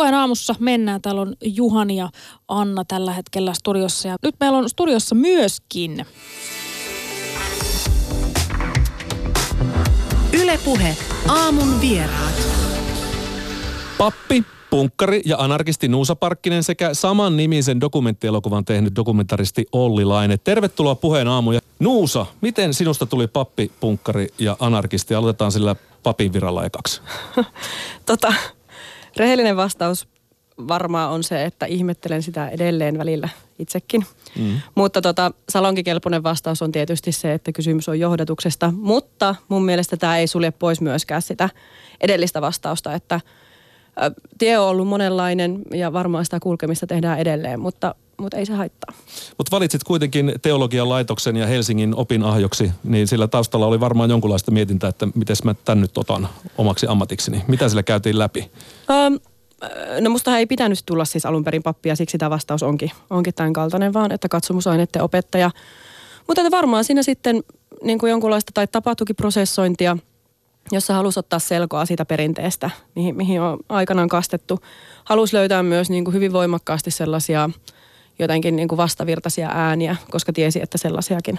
Puheen aamussa mennään. Täällä on Juhani ja Anna tällä hetkellä studiossa. Ja nyt meillä on studiossa myöskin... Ylepuhe aamun vieraat. Pappi, punkkari ja anarkisti Nuusa Parkkinen sekä saman nimisen dokumenttielokuvan tehnyt dokumentaristi Olli Laine. Tervetuloa puheen aamuja. Nuusa, miten sinusta tuli pappi, punkkari ja anarkisti? Aloitetaan sillä papin viralla ekaksi. tota, rehellinen vastaus varmaan on se, että ihmettelen sitä edelleen välillä itsekin. Mm. Mutta tota, salonkikelpoinen vastaus on tietysti se, että kysymys on johdatuksesta. Mutta mun mielestä tämä ei sulje pois myöskään sitä edellistä vastausta, että tie on ollut monenlainen ja varmaan sitä kulkemista tehdään edelleen, mutta, mutta ei se haittaa. Mutta valitsit kuitenkin teologian laitoksen ja Helsingin opinahjoksi, niin sillä taustalla oli varmaan jonkunlaista mietintää, että miten mä tän nyt otan omaksi ammatikseni. Mitä sillä käytiin läpi? Um, No musta ei pitänyt tulla siis alun perin pappia, siksi tämä vastaus onkin, onkin tämän kaltainen vaan, että katsomusaineiden opettaja. Mutta että varmaan siinä sitten niin kuin jonkunlaista tai tapahtukiprosessointia, jossa halusi ottaa selkoa siitä perinteestä, mihin, mihin on aikanaan kastettu. Halusi löytää myös niin kuin hyvin voimakkaasti sellaisia jotenkin niin kuin vastavirtaisia ääniä, koska tiesi, että sellaisiakin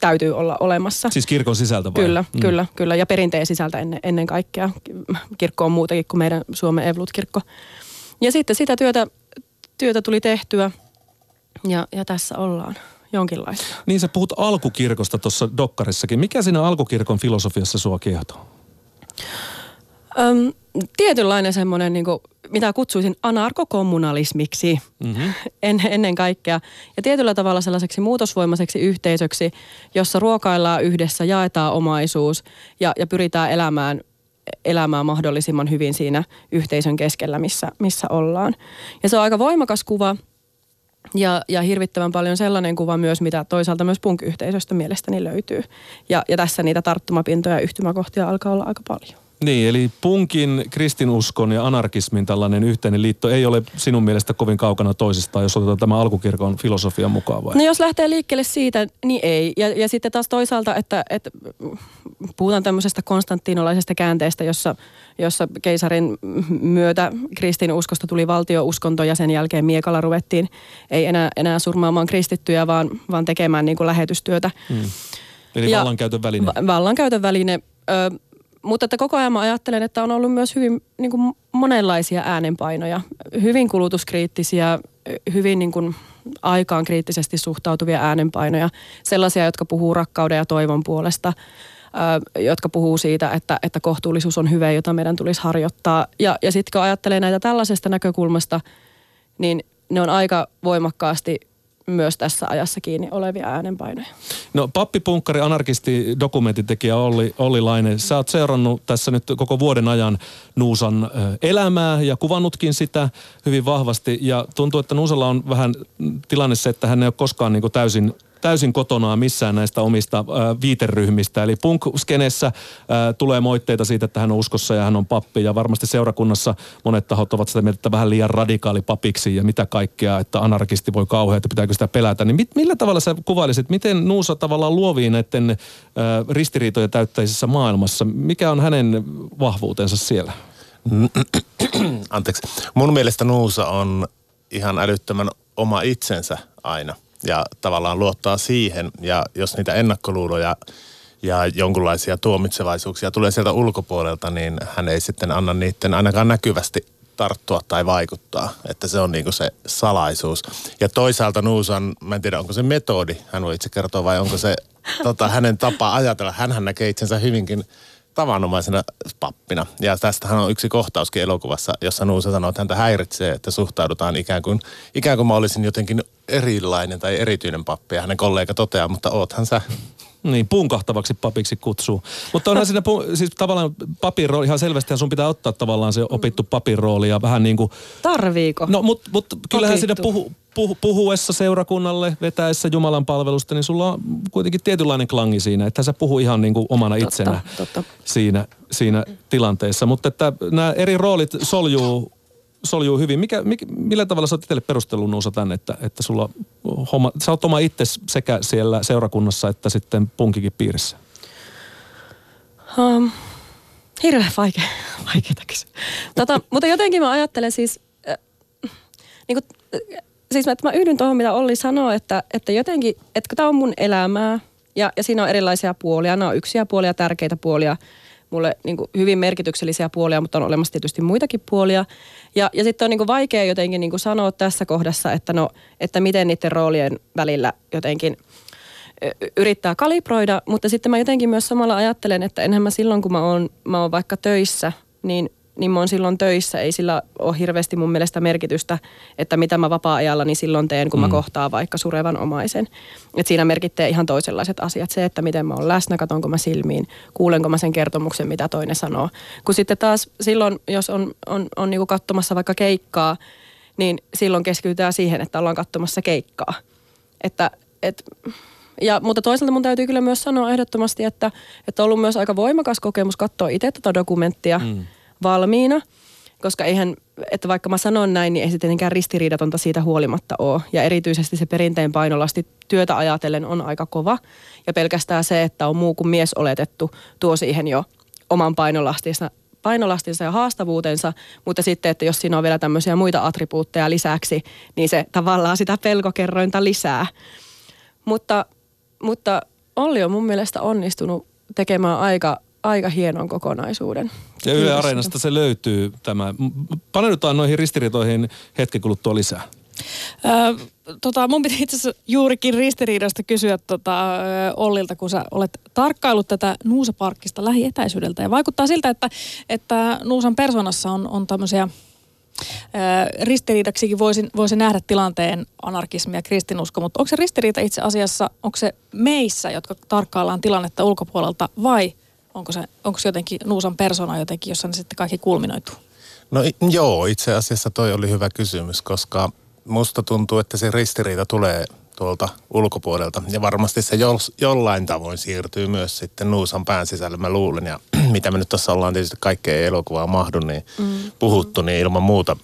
täytyy olla olemassa. Siis kirkon sisältä vai? Kyllä, mm. kyllä, kyllä. Ja perinteen sisältä ennen, ennen kaikkea. Kirkko on muutakin kuin meidän Suomen Evlut-kirkko. Ja sitten sitä työtä, työtä tuli tehtyä ja, ja tässä ollaan jonkinlaista. Niin sä puhut alkukirkosta tuossa dokkarissakin. Mikä siinä alkukirkon filosofiassa sua kiehtoo? Öm, tietynlainen semmoinen, niin mitä kutsuisin anarkokommunalismiksi mm-hmm. en, ennen kaikkea. Ja tietyllä tavalla sellaiseksi muutosvoimaiseksi yhteisöksi, jossa ruokaillaan yhdessä, jaetaan omaisuus ja, ja pyritään elämään elämään mahdollisimman hyvin siinä yhteisön keskellä, missä, missä ollaan. Ja se on aika voimakas kuva ja, ja hirvittävän paljon sellainen kuva myös, mitä toisaalta myös punk-yhteisöstä mielestäni löytyy. Ja, ja tässä niitä tarttumapintoja ja yhtymäkohtia alkaa olla aika paljon. Niin, eli punkin, kristinuskon ja anarkismin tällainen yhteinen liitto ei ole sinun mielestä kovin kaukana toisistaan, jos otetaan tämä alkukirkon filosofian mukaan vai? No jos lähtee liikkeelle siitä, niin ei. Ja, ja sitten taas toisaalta, että, että puhutaan tämmöisestä konstantinolaisesta käänteestä, jossa, jossa keisarin myötä kristinuskosta tuli valtiouskonto ja sen jälkeen miekalla ruvettiin ei enää, enää surmaamaan kristittyjä, vaan, vaan tekemään niin kuin lähetystyötä. Hmm. Eli ja vallankäytön väline. Va- vallankäytön väline. Ö, mutta että koko ajan mä ajattelen, että on ollut myös hyvin niin kuin monenlaisia äänenpainoja. Hyvin kulutuskriittisiä, hyvin niin kuin aikaan kriittisesti suhtautuvia äänenpainoja. Sellaisia, jotka puhuu rakkauden ja toivon puolesta, jotka puhuu siitä, että, että kohtuullisuus on hyvä, jota meidän tulisi harjoittaa. Ja, ja sitten kun ajattelee näitä tällaisesta näkökulmasta, niin ne on aika voimakkaasti myös tässä ajassa kiinni olevia äänenpainoja. No pappipunkkari, anarkisti, dokumentintekijä Olli, Olli Laine, sä oot seurannut tässä nyt koko vuoden ajan Nuusan elämää ja kuvannutkin sitä hyvin vahvasti. Ja tuntuu, että Nuusalla on vähän tilanne se, että hän ei ole koskaan niin täysin täysin kotonaan missään näistä omista äh, viiteryhmistä. Eli punk-skenessä äh, tulee moitteita siitä, että hän on uskossa ja hän on pappi. Ja varmasti seurakunnassa monet tahot ovat sitä mieltä, että vähän liian radikaali papiksi ja mitä kaikkea, että anarkisti voi kauhean, että pitääkö sitä pelätä. Niin mit, millä tavalla sä kuvailisit, miten Nuusa tavallaan luovii näiden äh, ristiriitoja täyttäisessä maailmassa? Mikä on hänen vahvuutensa siellä? Anteeksi. Mun mielestä Nuusa on ihan älyttömän oma itsensä aina – ja tavallaan luottaa siihen. Ja jos niitä ennakkoluuloja ja jonkunlaisia tuomitsevaisuuksia tulee sieltä ulkopuolelta, niin hän ei sitten anna niiden ainakaan näkyvästi tarttua tai vaikuttaa. Että se on niinku se salaisuus. Ja toisaalta Nuusan, mä en tiedä onko se metodi, hän voi itse kertoa vai onko se tota, hänen tapa ajatella. Hänhän näkee itsensä hyvinkin tavanomaisena pappina. Ja tästähän on yksi kohtauskin elokuvassa, jossa Nuusa sanoo, että häntä häiritsee, että suhtaudutaan ikään kuin, ikään kuin mä olisin jotenkin erilainen tai erityinen pappi. Ja hänen kollega toteaa, mutta oothan sä. Niin, punkahtavaksi papiksi kutsuu. Mutta onhan siinä siis tavallaan papin rooli, ihan selvästi sun pitää ottaa tavallaan se opittu papin rooli ja vähän niin kuin... Tarviiko? No, mutta mut, kyllähän opittu. siinä puhu, puhu, puhuessa seurakunnalle, vetäessä Jumalan palvelusta, niin sulla on kuitenkin tietynlainen klangi siinä, että sä puhu ihan niin kuin omana totta, itsenä totta. Siinä, siinä tilanteessa. Mutta että nämä eri roolit soljuu soljuu hyvin. Mikä, mikä, millä tavalla sä oot itselle perustellut Nuusa tänne, että, että sulla homma, sä oot oma itse sekä siellä seurakunnassa että sitten punkikin piirissä? Um, Hirveän vaikea, kysyä. Tota, mutta jotenkin mä ajattelen siis, äh, niin kuin, äh, siis että mä yhdyn tuohon, mitä Olli sanoi, että, että jotenkin, että tämä on mun elämää ja, ja siinä on erilaisia puolia, nämä on yksiä puolia, tärkeitä puolia, mulle niin kuin hyvin merkityksellisiä puolia, mutta on olemassa tietysti muitakin puolia. Ja, ja sitten on niin kuin vaikea jotenkin niin kuin sanoa tässä kohdassa, että, no, että miten niiden roolien välillä jotenkin yrittää kalibroida, mutta sitten mä jotenkin myös samalla ajattelen, että enhän mä silloin, kun mä oon, mä oon vaikka töissä, niin niin mä oon silloin töissä. Ei sillä ole hirveästi mun mielestä merkitystä, että mitä mä vapaa-ajalla silloin teen, kun mm. mä kohtaan vaikka surevan omaisen. Et siinä merkittää ihan toisenlaiset asiat. Se, että miten mä oon läsnä, katonko mä silmiin, kuulenko mä sen kertomuksen, mitä toinen sanoo. Kun sitten taas silloin, jos on, on, on niinku katsomassa vaikka keikkaa, niin silloin keskitytään siihen, että ollaan katsomassa keikkaa. Että, et, ja, mutta toisaalta mun täytyy kyllä myös sanoa ehdottomasti, että, että on ollut myös aika voimakas kokemus katsoa itse tätä dokumenttia. Mm valmiina, koska eihän, että vaikka mä sanon näin, niin ei se tietenkään ristiriidatonta siitä huolimatta ole. Ja erityisesti se perinteen painolasti työtä ajatellen on aika kova. Ja pelkästään se, että on muu kuin mies oletettu, tuo siihen jo oman painolastinsa, painolastinsa ja haastavuutensa, mutta sitten, että jos siinä on vielä tämmöisiä muita attribuutteja lisäksi, niin se tavallaan sitä pelkokerrointa lisää. Mutta, mutta Olli on mun mielestä onnistunut tekemään aika aika hienon kokonaisuuden. Ja Yle Areenasta se löytyy tämä. Paneudutaan noihin ristiriitoihin hetken kuluttua lisää. Öö, tota, mun piti itse asiassa juurikin ristiriidasta kysyä tota, Ollilta, kun sä olet tarkkailut tätä Nuusa-parkkista lähietäisyydeltä. Ja vaikuttaa siltä, että, että Nuusan persoonassa on, on tämmöisiä ristiriidaksikin voisin, voisin nähdä tilanteen anarkismi ja kristinusko, mutta onko se ristiriita itse asiassa, onko se meissä, jotka tarkkaillaan tilannetta ulkopuolelta vai Onko se, onko se jotenkin Nuusan persona jotenkin, jossa ne sitten kaikki kulminoituu? No joo, itse asiassa toi oli hyvä kysymys, koska musta tuntuu, että se ristiriita tulee tuolta ulkopuolelta. Ja varmasti se jo, jollain tavoin siirtyy myös sitten Nuusan pään sisälle, mä luulen. Ja mitä me nyt tässä ollaan tietysti kaikkea elokuvaa mahdu, niin mm. puhuttu, niin ilman muuta,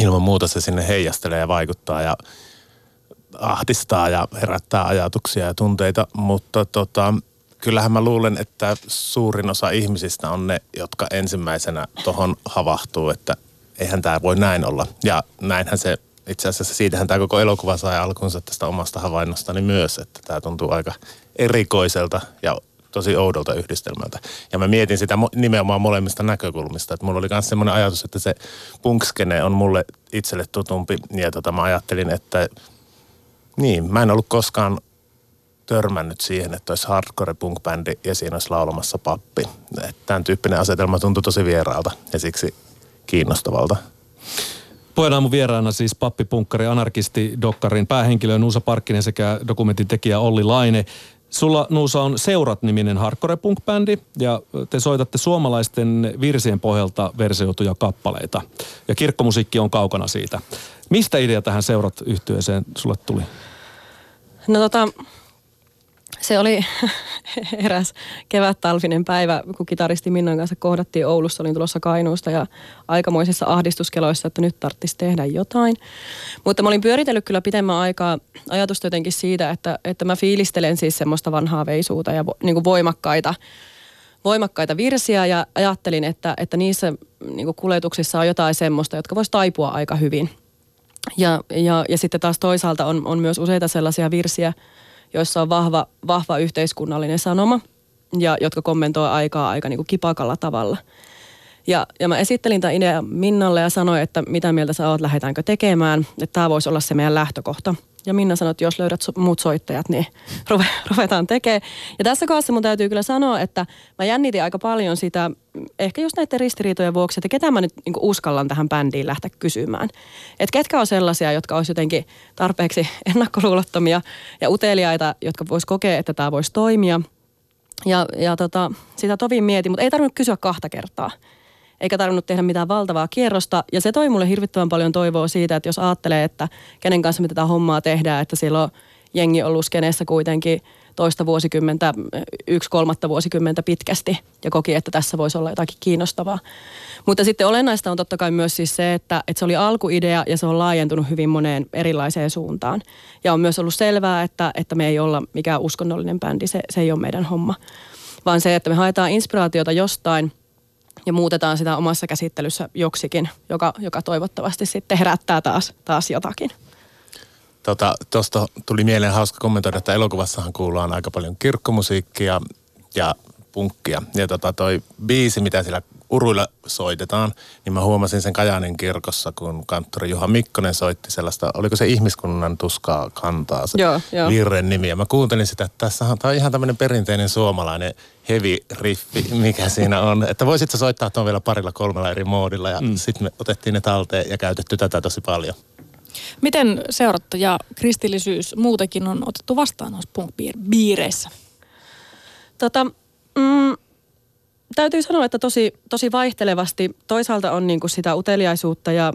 ilman muuta se sinne heijastelee ja vaikuttaa ja ahdistaa ja herättää ajatuksia ja tunteita. Mutta tota, kyllähän mä luulen, että suurin osa ihmisistä on ne, jotka ensimmäisenä tuohon havahtuu, että eihän tämä voi näin olla. Ja näinhän se, itse asiassa siitähän tämä koko elokuva sai alkunsa tästä omasta havainnostani myös, että tämä tuntuu aika erikoiselta ja tosi oudolta yhdistelmältä. Ja mä mietin sitä nimenomaan molemmista näkökulmista. Että mulla oli myös semmoinen ajatus, että se punkskene on mulle itselle tutumpi. Ja tota, mä ajattelin, että niin, mä en ollut koskaan törmännyt siihen, että olisi hardcore punk-bändi ja siinä olisi laulamassa pappi. Tämän tyyppinen asetelma tuntui tosi vieraalta ja siksi kiinnostavalta. Puheen aamun vieraana siis pappipunkkari, anarkisti, dokkarin päähenkilö Nuusa Parkkinen sekä dokumentin tekijä Olli Laine. Sulla Nuusa on Seurat-niminen hardcore punk-bändi ja te soitatte suomalaisten virsien pohjalta versioituja kappaleita. Ja kirkkomusiikki on kaukana siitä. Mistä idea tähän Seurat yhtyeeseen sulle tuli? No tota, se oli eräs kevät-talvinen päivä, kun kitaristi Minnan kanssa kohdattiin Oulussa, olin tulossa Kainuusta ja aikamoisissa ahdistuskeloissa, että nyt tarvitsisi tehdä jotain. Mutta mä olin pyöritellyt kyllä pitemmän aikaa ajatusta jotenkin siitä, että, että mä fiilistelen siis semmoista vanhaa veisuuta ja niin kuin voimakkaita, voimakkaita virsiä ja ajattelin, että, että niissä niin kuljetuksissa on jotain semmoista, jotka voisi taipua aika hyvin. Ja, ja, ja sitten taas toisaalta on, on myös useita sellaisia virsiä, joissa on vahva, vahva yhteiskunnallinen sanoma ja jotka kommentoi aikaa aika niin kuin kipakalla tavalla. Ja, ja mä esittelin tämän idean Minnalle ja sanoin, että mitä mieltä sä oot, lähdetäänkö tekemään, että tämä voisi olla se meidän lähtökohta. Ja Minna sanoi, että jos löydät muut soittajat, niin ruve, ruvetaan tekemään. Ja tässä kohdassa mun täytyy kyllä sanoa, että mä jännitin aika paljon sitä, ehkä just näiden ristiriitojen vuoksi, että ketä mä nyt niin uskallan tähän bändiin lähteä kysymään. Että ketkä on sellaisia, jotka olisi jotenkin tarpeeksi ennakkoluulottomia ja uteliaita, jotka vois kokea, että tämä voisi toimia. Ja, ja tota, sitä tovin mietin, mutta ei tarvinnut kysyä kahta kertaa eikä tarvinnut tehdä mitään valtavaa kierrosta. Ja se toi mulle hirvittävän paljon toivoa siitä, että jos ajattelee, että kenen kanssa me tätä hommaa tehdään, että siellä on jengi ollut skeneessä kuitenkin toista vuosikymmentä, yksi kolmatta vuosikymmentä pitkästi ja koki, että tässä voisi olla jotakin kiinnostavaa. Mutta sitten olennaista on totta kai myös siis se, että, että se oli alkuidea ja se on laajentunut hyvin moneen erilaiseen suuntaan. Ja on myös ollut selvää, että, että me ei olla mikään uskonnollinen bändi, se, se ei ole meidän homma. Vaan se, että me haetaan inspiraatiota jostain – ja muutetaan sitä omassa käsittelyssä joksikin, joka, joka toivottavasti sitten herättää taas, taas jotakin. Tuosta tota, tuli mieleen hauska kommentoida, että elokuvassahan kuullaan aika paljon kirkkomusiikkia ja punkkia. Ja tota, toi biisi, mitä siellä uruilla soitetaan, niin mä huomasin sen Kajaanin kirkossa, kun kanttori Juha Mikkonen soitti sellaista, oliko se ihmiskunnan tuskaa kantaa se joo, joo. virren nimi. Ja mä kuuntelin sitä, että tässä on, on ihan tämmöinen perinteinen suomalainen heavy riffi, mikä siinä on. Että voisit sä soittaa tuon vielä parilla kolmella eri moodilla ja mm. sitten me otettiin ne talteen ja käytetty tätä tosi paljon. Miten seurattu ja kristillisyys muutenkin on otettu vastaan noissa punk-biireissä? Tota, mm, täytyy sanoa, että tosi, tosi vaihtelevasti. Toisaalta on niin kuin sitä uteliaisuutta ja,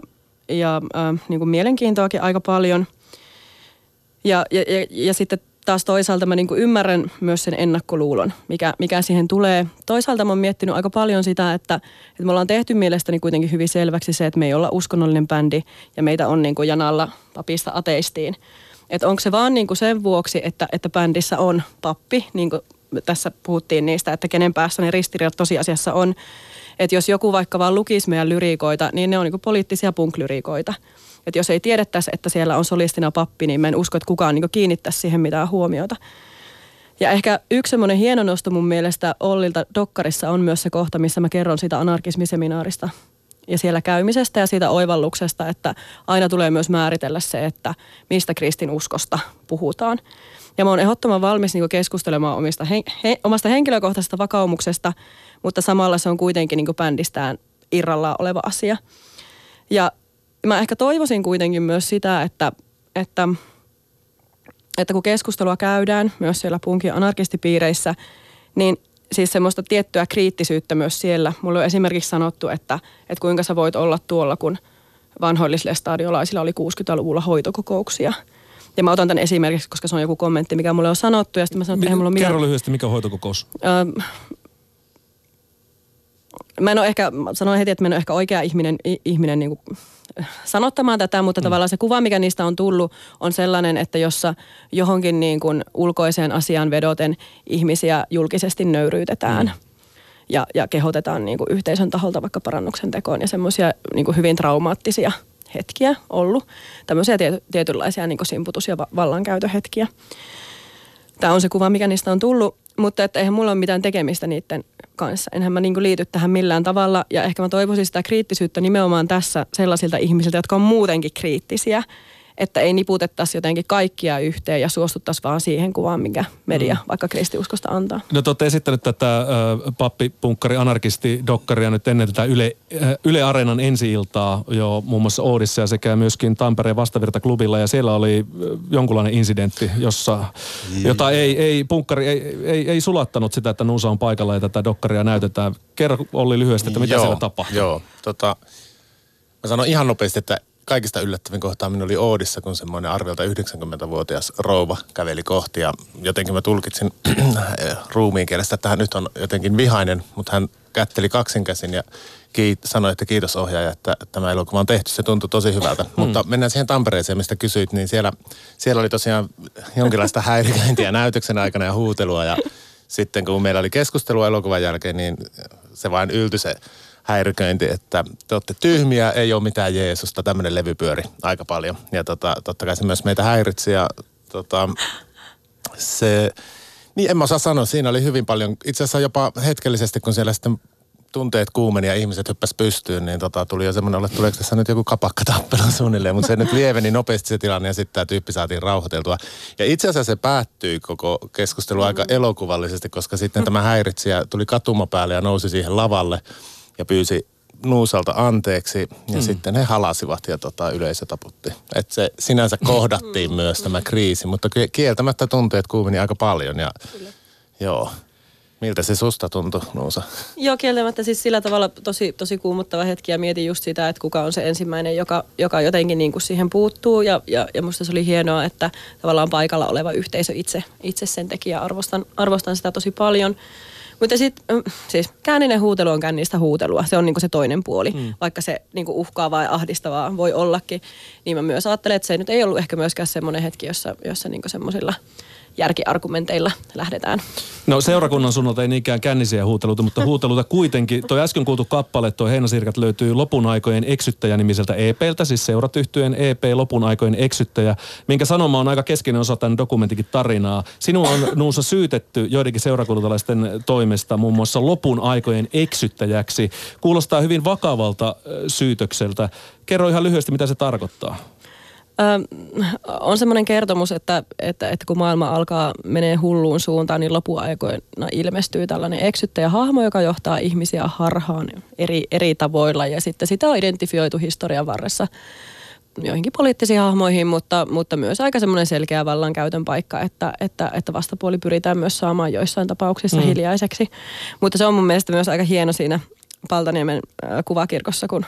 ja äh, niin kuin mielenkiintoakin aika paljon. Ja, ja, ja, ja sitten taas toisaalta mä niin kuin ymmärrän myös sen ennakkoluulon, mikä, mikä siihen tulee. Toisaalta mä oon miettinyt aika paljon sitä, että, että me ollaan tehty mielestäni kuitenkin hyvin selväksi se, että me ei olla uskonnollinen bändi ja meitä on niin kuin janalla papista ateistiin. Että onko se vaan niin kuin sen vuoksi, että, että bändissä on pappi, niin kuin tässä puhuttiin niistä, että kenen päässä ne ristiriidat tosiasiassa on. Että jos joku vaikka vaan lukisi meidän lyriikoita, niin ne on niin poliittisia punklyriikoita. Että jos ei tiedettäisi, että siellä on solistina pappi, niin mä en usko, että kukaan niin kiinnittäisi siihen mitään huomiota. Ja ehkä yksi semmoinen hieno nosto mun mielestä Ollilta Dokkarissa on myös se kohta, missä mä kerron siitä anarkismiseminaarista ja siellä käymisestä ja siitä oivalluksesta, että aina tulee myös määritellä se, että mistä kristin uskosta puhutaan. Ja mä oon ehdottoman valmis niin keskustelemaan omista he, he, omasta henkilökohtaisesta vakaumuksesta, mutta samalla se on kuitenkin niin bändistään irrallaan oleva asia. Ja mä ehkä toivoisin kuitenkin myös sitä, että, että, että kun keskustelua käydään myös siellä punkin anarkistipiireissä, niin siis semmoista tiettyä kriittisyyttä myös siellä. Mulla on esimerkiksi sanottu, että, että kuinka sä voit olla tuolla, kun vanhoillisille stadiolaisilla oli 60-luvulla hoitokokouksia – ja mä otan tämän esimerkiksi, koska se on joku kommentti, mikä mulle on sanottu. Ja sitten mä sanon, että mulla on Kerro mitään... lyhyesti, mikä on hoitokokous? Öö, mä en ole ehkä, sanoin heti, että mä en ole ehkä oikea ihminen, ihminen niin kuin sanottamaan tätä, mutta mm. tavallaan se kuva, mikä niistä on tullut, on sellainen, että jossa johonkin niin kuin ulkoiseen asiaan vedoten ihmisiä julkisesti nöyryytetään. Mm. Ja, ja kehotetaan niin kuin yhteisön taholta vaikka parannuksen tekoon ja semmoisia niin hyvin traumaattisia – hetkiä ollut. Tämmöisiä tiety, tietynlaisia niin simputus- ja vallankäytöhetkiä. Tämä on se kuva, mikä niistä on tullut, mutta että eihän mulla ole mitään tekemistä niiden kanssa. Enhän mä niin liity tähän millään tavalla ja ehkä mä toivoisin sitä kriittisyyttä nimenomaan tässä sellaisilta ihmisiltä, jotka on muutenkin kriittisiä että ei niputettaisi jotenkin kaikkia yhteen ja suostuttaisi vaan siihen kuvaan, minkä media mm. vaikka kristiuskosta antaa. No te olette esittänyt tätä äh, pappipunkkari anarkisti dokkaria nyt ennen tätä Yle, äh, Yle Areenan ensi-iltaa jo muun muassa Oodissa ja sekä myöskin Tampereen vastavirta-klubilla ja siellä oli jonkunlainen incidentti, jossa, jota ei, ei punkkari, ei, ei, ei sulattanut sitä, että Nuusa on paikalla ja tätä dokkaria näytetään. Kerro Olli lyhyesti, että mitä joo, siellä tapahtui. Joo, tota, mä sanon ihan nopeasti, että kaikista yllättävin kohtaaminen oli Oodissa, kun semmoinen arviolta 90-vuotias rouva käveli kohti ja jotenkin mä tulkitsin ruumiin kielestä, että hän nyt on jotenkin vihainen, mutta hän kätteli kaksinkäsin ja kiit- sanoi, että kiitos ohjaaja, että tämä elokuva on tehty. Se tuntui tosi hyvältä. Mm. Mutta mennään siihen Tampereeseen, mistä kysyit, niin siellä, siellä oli tosiaan jonkinlaista häiriköintiä näytöksen aikana ja huutelua ja sitten kun meillä oli keskustelua elokuvan jälkeen, niin se vain yltyi se häiriköinti, että te olette tyhmiä, ei ole mitään Jeesusta, tämmöinen levy pyöri aika paljon. Ja tota, totta kai se myös meitä häiritsi ja tota, se, niin en mä osaa sanoa, siinä oli hyvin paljon, itse asiassa jopa hetkellisesti, kun siellä sitten tunteet kuumeni ja ihmiset hyppäs pystyyn, niin tota, tuli jo semmoinen, että tuleeko tässä nyt joku tappelu suunnilleen, mutta se nyt lieveni nopeasti se tilanne ja sitten tämä tyyppi saatiin rauhoiteltua. Ja itse asiassa se päättyi koko keskustelu aika elokuvallisesti, koska sitten tämä häiritsijä tuli katuma päälle ja nousi siihen lavalle ja pyysi Nuusalta anteeksi ja mm. sitten he halasivat ja tota, yleisö taputti. Et se sinänsä kohdattiin mm. myös tämä kriisi, mutta kieltämättä tunteet kuumeni aika paljon ja Kyllä. joo. Miltä se susta tuntui, Nuusa? Joo, kieltämättä siis sillä tavalla tosi, tosi kuumuttava hetki ja mietin just sitä, että kuka on se ensimmäinen, joka, joka jotenkin niin kuin siihen puuttuu ja, ja, ja musta se oli hienoa, että tavallaan paikalla oleva yhteisö itse, itse sen teki ja arvostan, arvostan sitä tosi paljon. Mutta sitten siis kääninen huutelu on kännistä huutelua. Se on niinku se toinen puoli. Mm. Vaikka se niinku uhkaavaa ja ahdistavaa voi ollakin. Niin mä myös ajattelen, että se nyt ei ollut ehkä myöskään semmoinen hetki, jossa, jossa niinku semmoisilla järkiargumenteilla lähdetään. No seurakunnan suunnalta ei niinkään kännisiä huuteluita, mutta huuteluita kuitenkin. Tuo äsken kuultu kappale, tuo Heinäsirkat löytyy lopun aikojen eksyttäjä nimiseltä EPltä, siis seurat yhtyeen EP lopun aikojen eksyttäjä, minkä sanoma on aika keskeinen osa tämän dokumentinkin tarinaa. Sinua on Nuusa syytetty joidenkin seurakuntalaisten toimesta muun muassa lopun aikojen eksyttäjäksi. Kuulostaa hyvin vakavalta syytökseltä. Kerro ihan lyhyesti, mitä se tarkoittaa. On semmoinen kertomus, että, että, että kun maailma alkaa menee hulluun suuntaan, niin lopuaikoina ilmestyy tällainen eksyttäjähahmo, joka johtaa ihmisiä harhaan eri, eri tavoilla. Ja sitten sitä on identifioitu historian varressa joihinkin poliittisiin hahmoihin, mutta, mutta myös aika semmoinen selkeä vallankäytön paikka, että, että, että vastapuoli pyritään myös saamaan joissain tapauksissa mm. hiljaiseksi. Mutta se on mun mielestä myös aika hieno siinä Paltaniemen kuvakirkossa, kun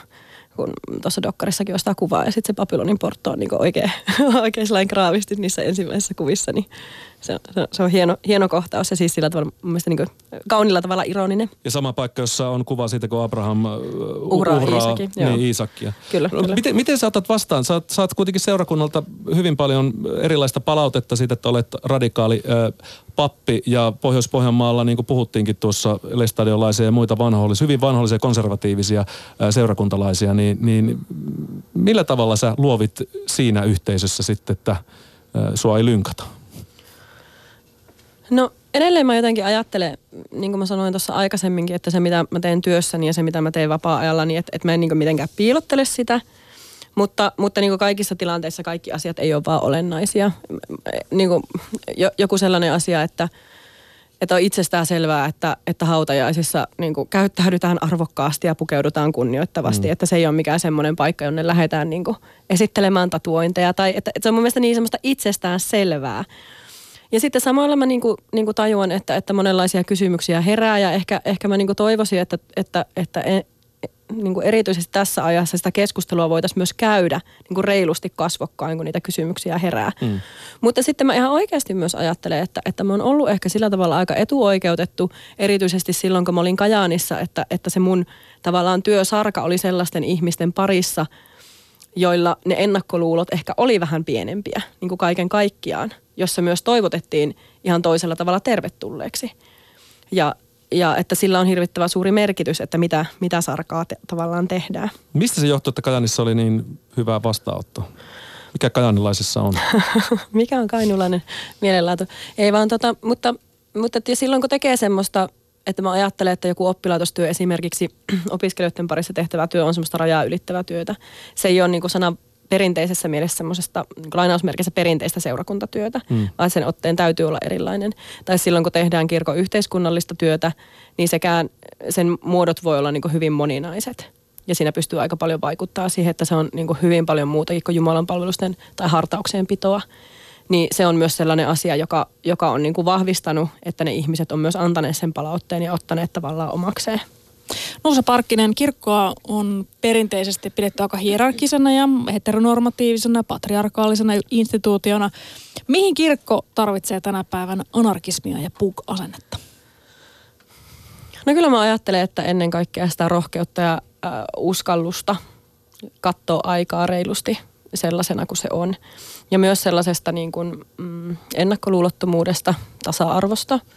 kun tuossa dokkarissakin on sitä kuvaa ja sitten se Babylonin portto on niin oikein, oikein graavisti niissä ensimmäisissä kuvissa, niin se, se, se on hieno, hieno kohtaus ja siis sillä tavalla mun mielestä niin kaunilla tavalla ironinen. Ja sama paikka, jossa on kuva siitä, kun Abraham uhraa, uhraa Iisakin, niin, Iisakia. Kyllä, no, kyllä. Miten, miten sä otat vastaan? Sä, saat kuitenkin seurakunnalta hyvin paljon erilaista palautetta siitä, että olet radikaali äh, pappi ja Pohjois-Pohjanmaalla, niin kuin puhuttiinkin tuossa lestadiolaisia ja muita vanhollisia, hyvin vanhollisia konservatiivisia äh, seurakuntalaisia, niin, niin millä tavalla sä luovit siinä yhteisössä sitten, että äh, sua ei lynkata? No edelleen mä jotenkin ajattelen, niin kuin mä sanoin tuossa aikaisemminkin, että se mitä mä teen työssäni ja se mitä mä teen vapaa-ajalla, niin että, että mä en niin mitenkään piilottele sitä. Mutta, mutta niin kuin kaikissa tilanteissa kaikki asiat ei ole vaan olennaisia. Niin kuin joku sellainen asia, että, että on itsestään selvää, että, että hautajaisissa niin kuin käyttäydytään arvokkaasti ja pukeudutaan kunnioittavasti. Mm. Että se ei ole mikään semmoinen paikka, jonne lähdetään niin kuin esittelemään tatuointeja. Tai että, että se on mun mielestä niin semmoista itsestään selvää. Ja sitten samalla mä niinku, niinku tajuan, että, että monenlaisia kysymyksiä herää ja ehkä, ehkä mä niinku toivoisin, että, että, että en, niin kuin erityisesti tässä ajassa sitä keskustelua voitaisiin myös käydä niin kuin reilusti kasvokkain, kun niitä kysymyksiä herää. Mm. Mutta sitten mä ihan oikeasti myös ajattelen, että, että mä oon ollut ehkä sillä tavalla aika etuoikeutettu, erityisesti silloin, kun mä olin Kajaanissa, että, että se mun tavallaan työsarka oli sellaisten ihmisten parissa, joilla ne ennakkoluulot ehkä oli vähän pienempiä, niin kuin kaiken kaikkiaan, jossa myös toivotettiin ihan toisella tavalla tervetulleeksi. Ja, ja että sillä on hirvittävän suuri merkitys, että mitä, mitä sarkaa te, tavallaan tehdään. Mistä se johtuu, että Kajanissa oli niin hyvä vastaanotto? Mikä kajanilaisissa on? Mikä on kainulainen mielenlaatu? Ei vaan tota, mutta, mutta silloin kun tekee semmoista, että mä ajattelen, että joku oppilaitostyö esimerkiksi opiskelijoiden parissa tehtävä työ on semmoista rajaa ylittävää työtä. Se ei ole niin kuin sana perinteisessä mielessä semmoisesta niin lainausmerkissä perinteistä seurakuntatyötä, mm. vaan sen otteen täytyy olla erilainen. Tai silloin, kun tehdään kirkon yhteiskunnallista työtä, niin sekään, sen muodot voi olla niin hyvin moninaiset. Ja siinä pystyy aika paljon vaikuttaa siihen, että se on niin hyvin paljon muutakin kuin Jumalan palvelusten tai hartaukseen pitoa. Niin se on myös sellainen asia, joka, joka on niin vahvistanut, että ne ihmiset on myös antaneet sen palautteen ja ottaneet tavallaan omakseen. Nuusa Parkkinen, kirkkoa on perinteisesti pidetty aika hierarkisena ja heteronormatiivisena ja patriarkaalisena instituutiona. Mihin kirkko tarvitsee tänä päivänä anarkismia ja puk-asennetta? No kyllä mä ajattelen, että ennen kaikkea sitä rohkeutta ja äh, uskallusta katsoa aikaa reilusti sellaisena kuin se on. Ja myös sellaisesta niin kuin, mm, ennakkoluulottomuudesta, tasa-arvosta –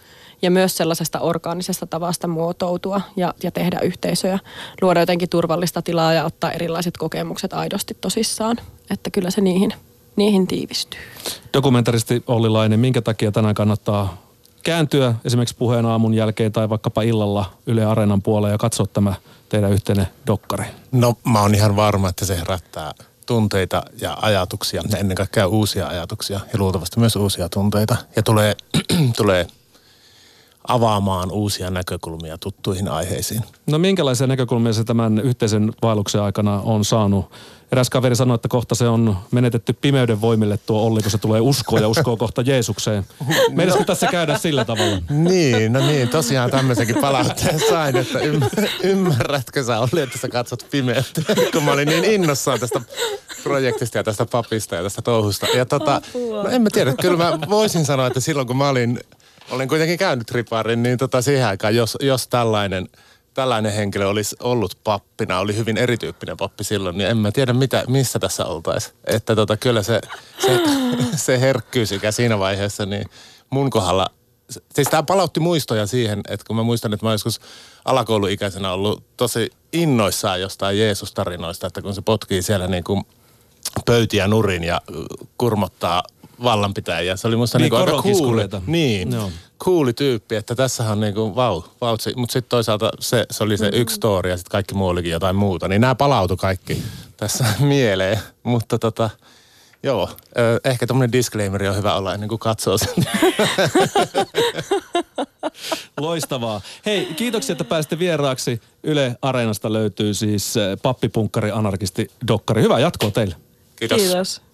ja myös sellaisesta orgaanisesta tavasta muotoutua ja, ja tehdä yhteisöjä, luoda jotenkin turvallista tilaa ja ottaa erilaiset kokemukset aidosti tosissaan. Että kyllä se niihin, niihin tiivistyy. Dokumentaristi Olli Lainen, minkä takia tänään kannattaa kääntyä esimerkiksi puheen aamun jälkeen tai vaikkapa illalla Yle Areenan puolelle ja katsoa tämä teidän yhteinen dokkari? No mä oon ihan varma, että se herättää tunteita ja ajatuksia ja ennen kaikkea uusia ajatuksia ja luultavasti myös uusia tunteita. Ja tulee, tulee avaamaan uusia näkökulmia tuttuihin aiheisiin. No minkälaisia näkökulmia se tämän yhteisen vaelluksen aikana on saanut? Eräs kaveri sanoi, että kohta se on menetetty pimeyden voimille tuo Olli, kun se tulee uskoa ja uskoo kohta Jeesukseen. Meidäskö tässä käydä sillä tavalla? Niin, no niin, tosiaan tämmöisenkin palautteen sain, että ymmärrätkö sä Olli, että sä katsot pimeyttä, kun mä olin niin innossaan tästä projektista ja tästä papista ja tästä touhusta. Ja tota, no en mä tiedä, kyllä mä voisin sanoa, että silloin kun mä olin olen kuitenkin käynyt riparin, niin tota siihen aikaan, jos, jos tällainen, tällainen henkilö olisi ollut pappina, oli hyvin erityyppinen pappi silloin, niin en mä tiedä, mitä, missä tässä oltaisiin. Että tota, kyllä se, se, se herkkyys, mikä siinä vaiheessa, niin mun kohdalla, siis tämä palautti muistoja siihen, että kun mä muistan, että mä joskus alakouluikäisenä ollut tosi innoissaan jostain Jeesus-tarinoista, että kun se potkii siellä niin kuin pöytiä nurin ja kurmottaa vallanpitäjiä. Se oli musta Niin, niin, aika cool. Niin, Joo. Cooli tyyppi, että tässähän on niinku vau, vautsi. Mutta sitten toisaalta se, se oli se yksi story ja sitten kaikki muu olikin jotain muuta. Niin nämä palautu kaikki tässä mieleen. Mutta tota, joo, ehkä tämmöinen disclaimeri on hyvä olla ennen kuin katsoo sen. Loistavaa. Hei, kiitoksia, että pääsitte vieraaksi. Yle Areenasta löytyy siis pappipunkkari, anarkisti, dokkari. Hyvää jatkoa teille. Kiitos. Kiitos.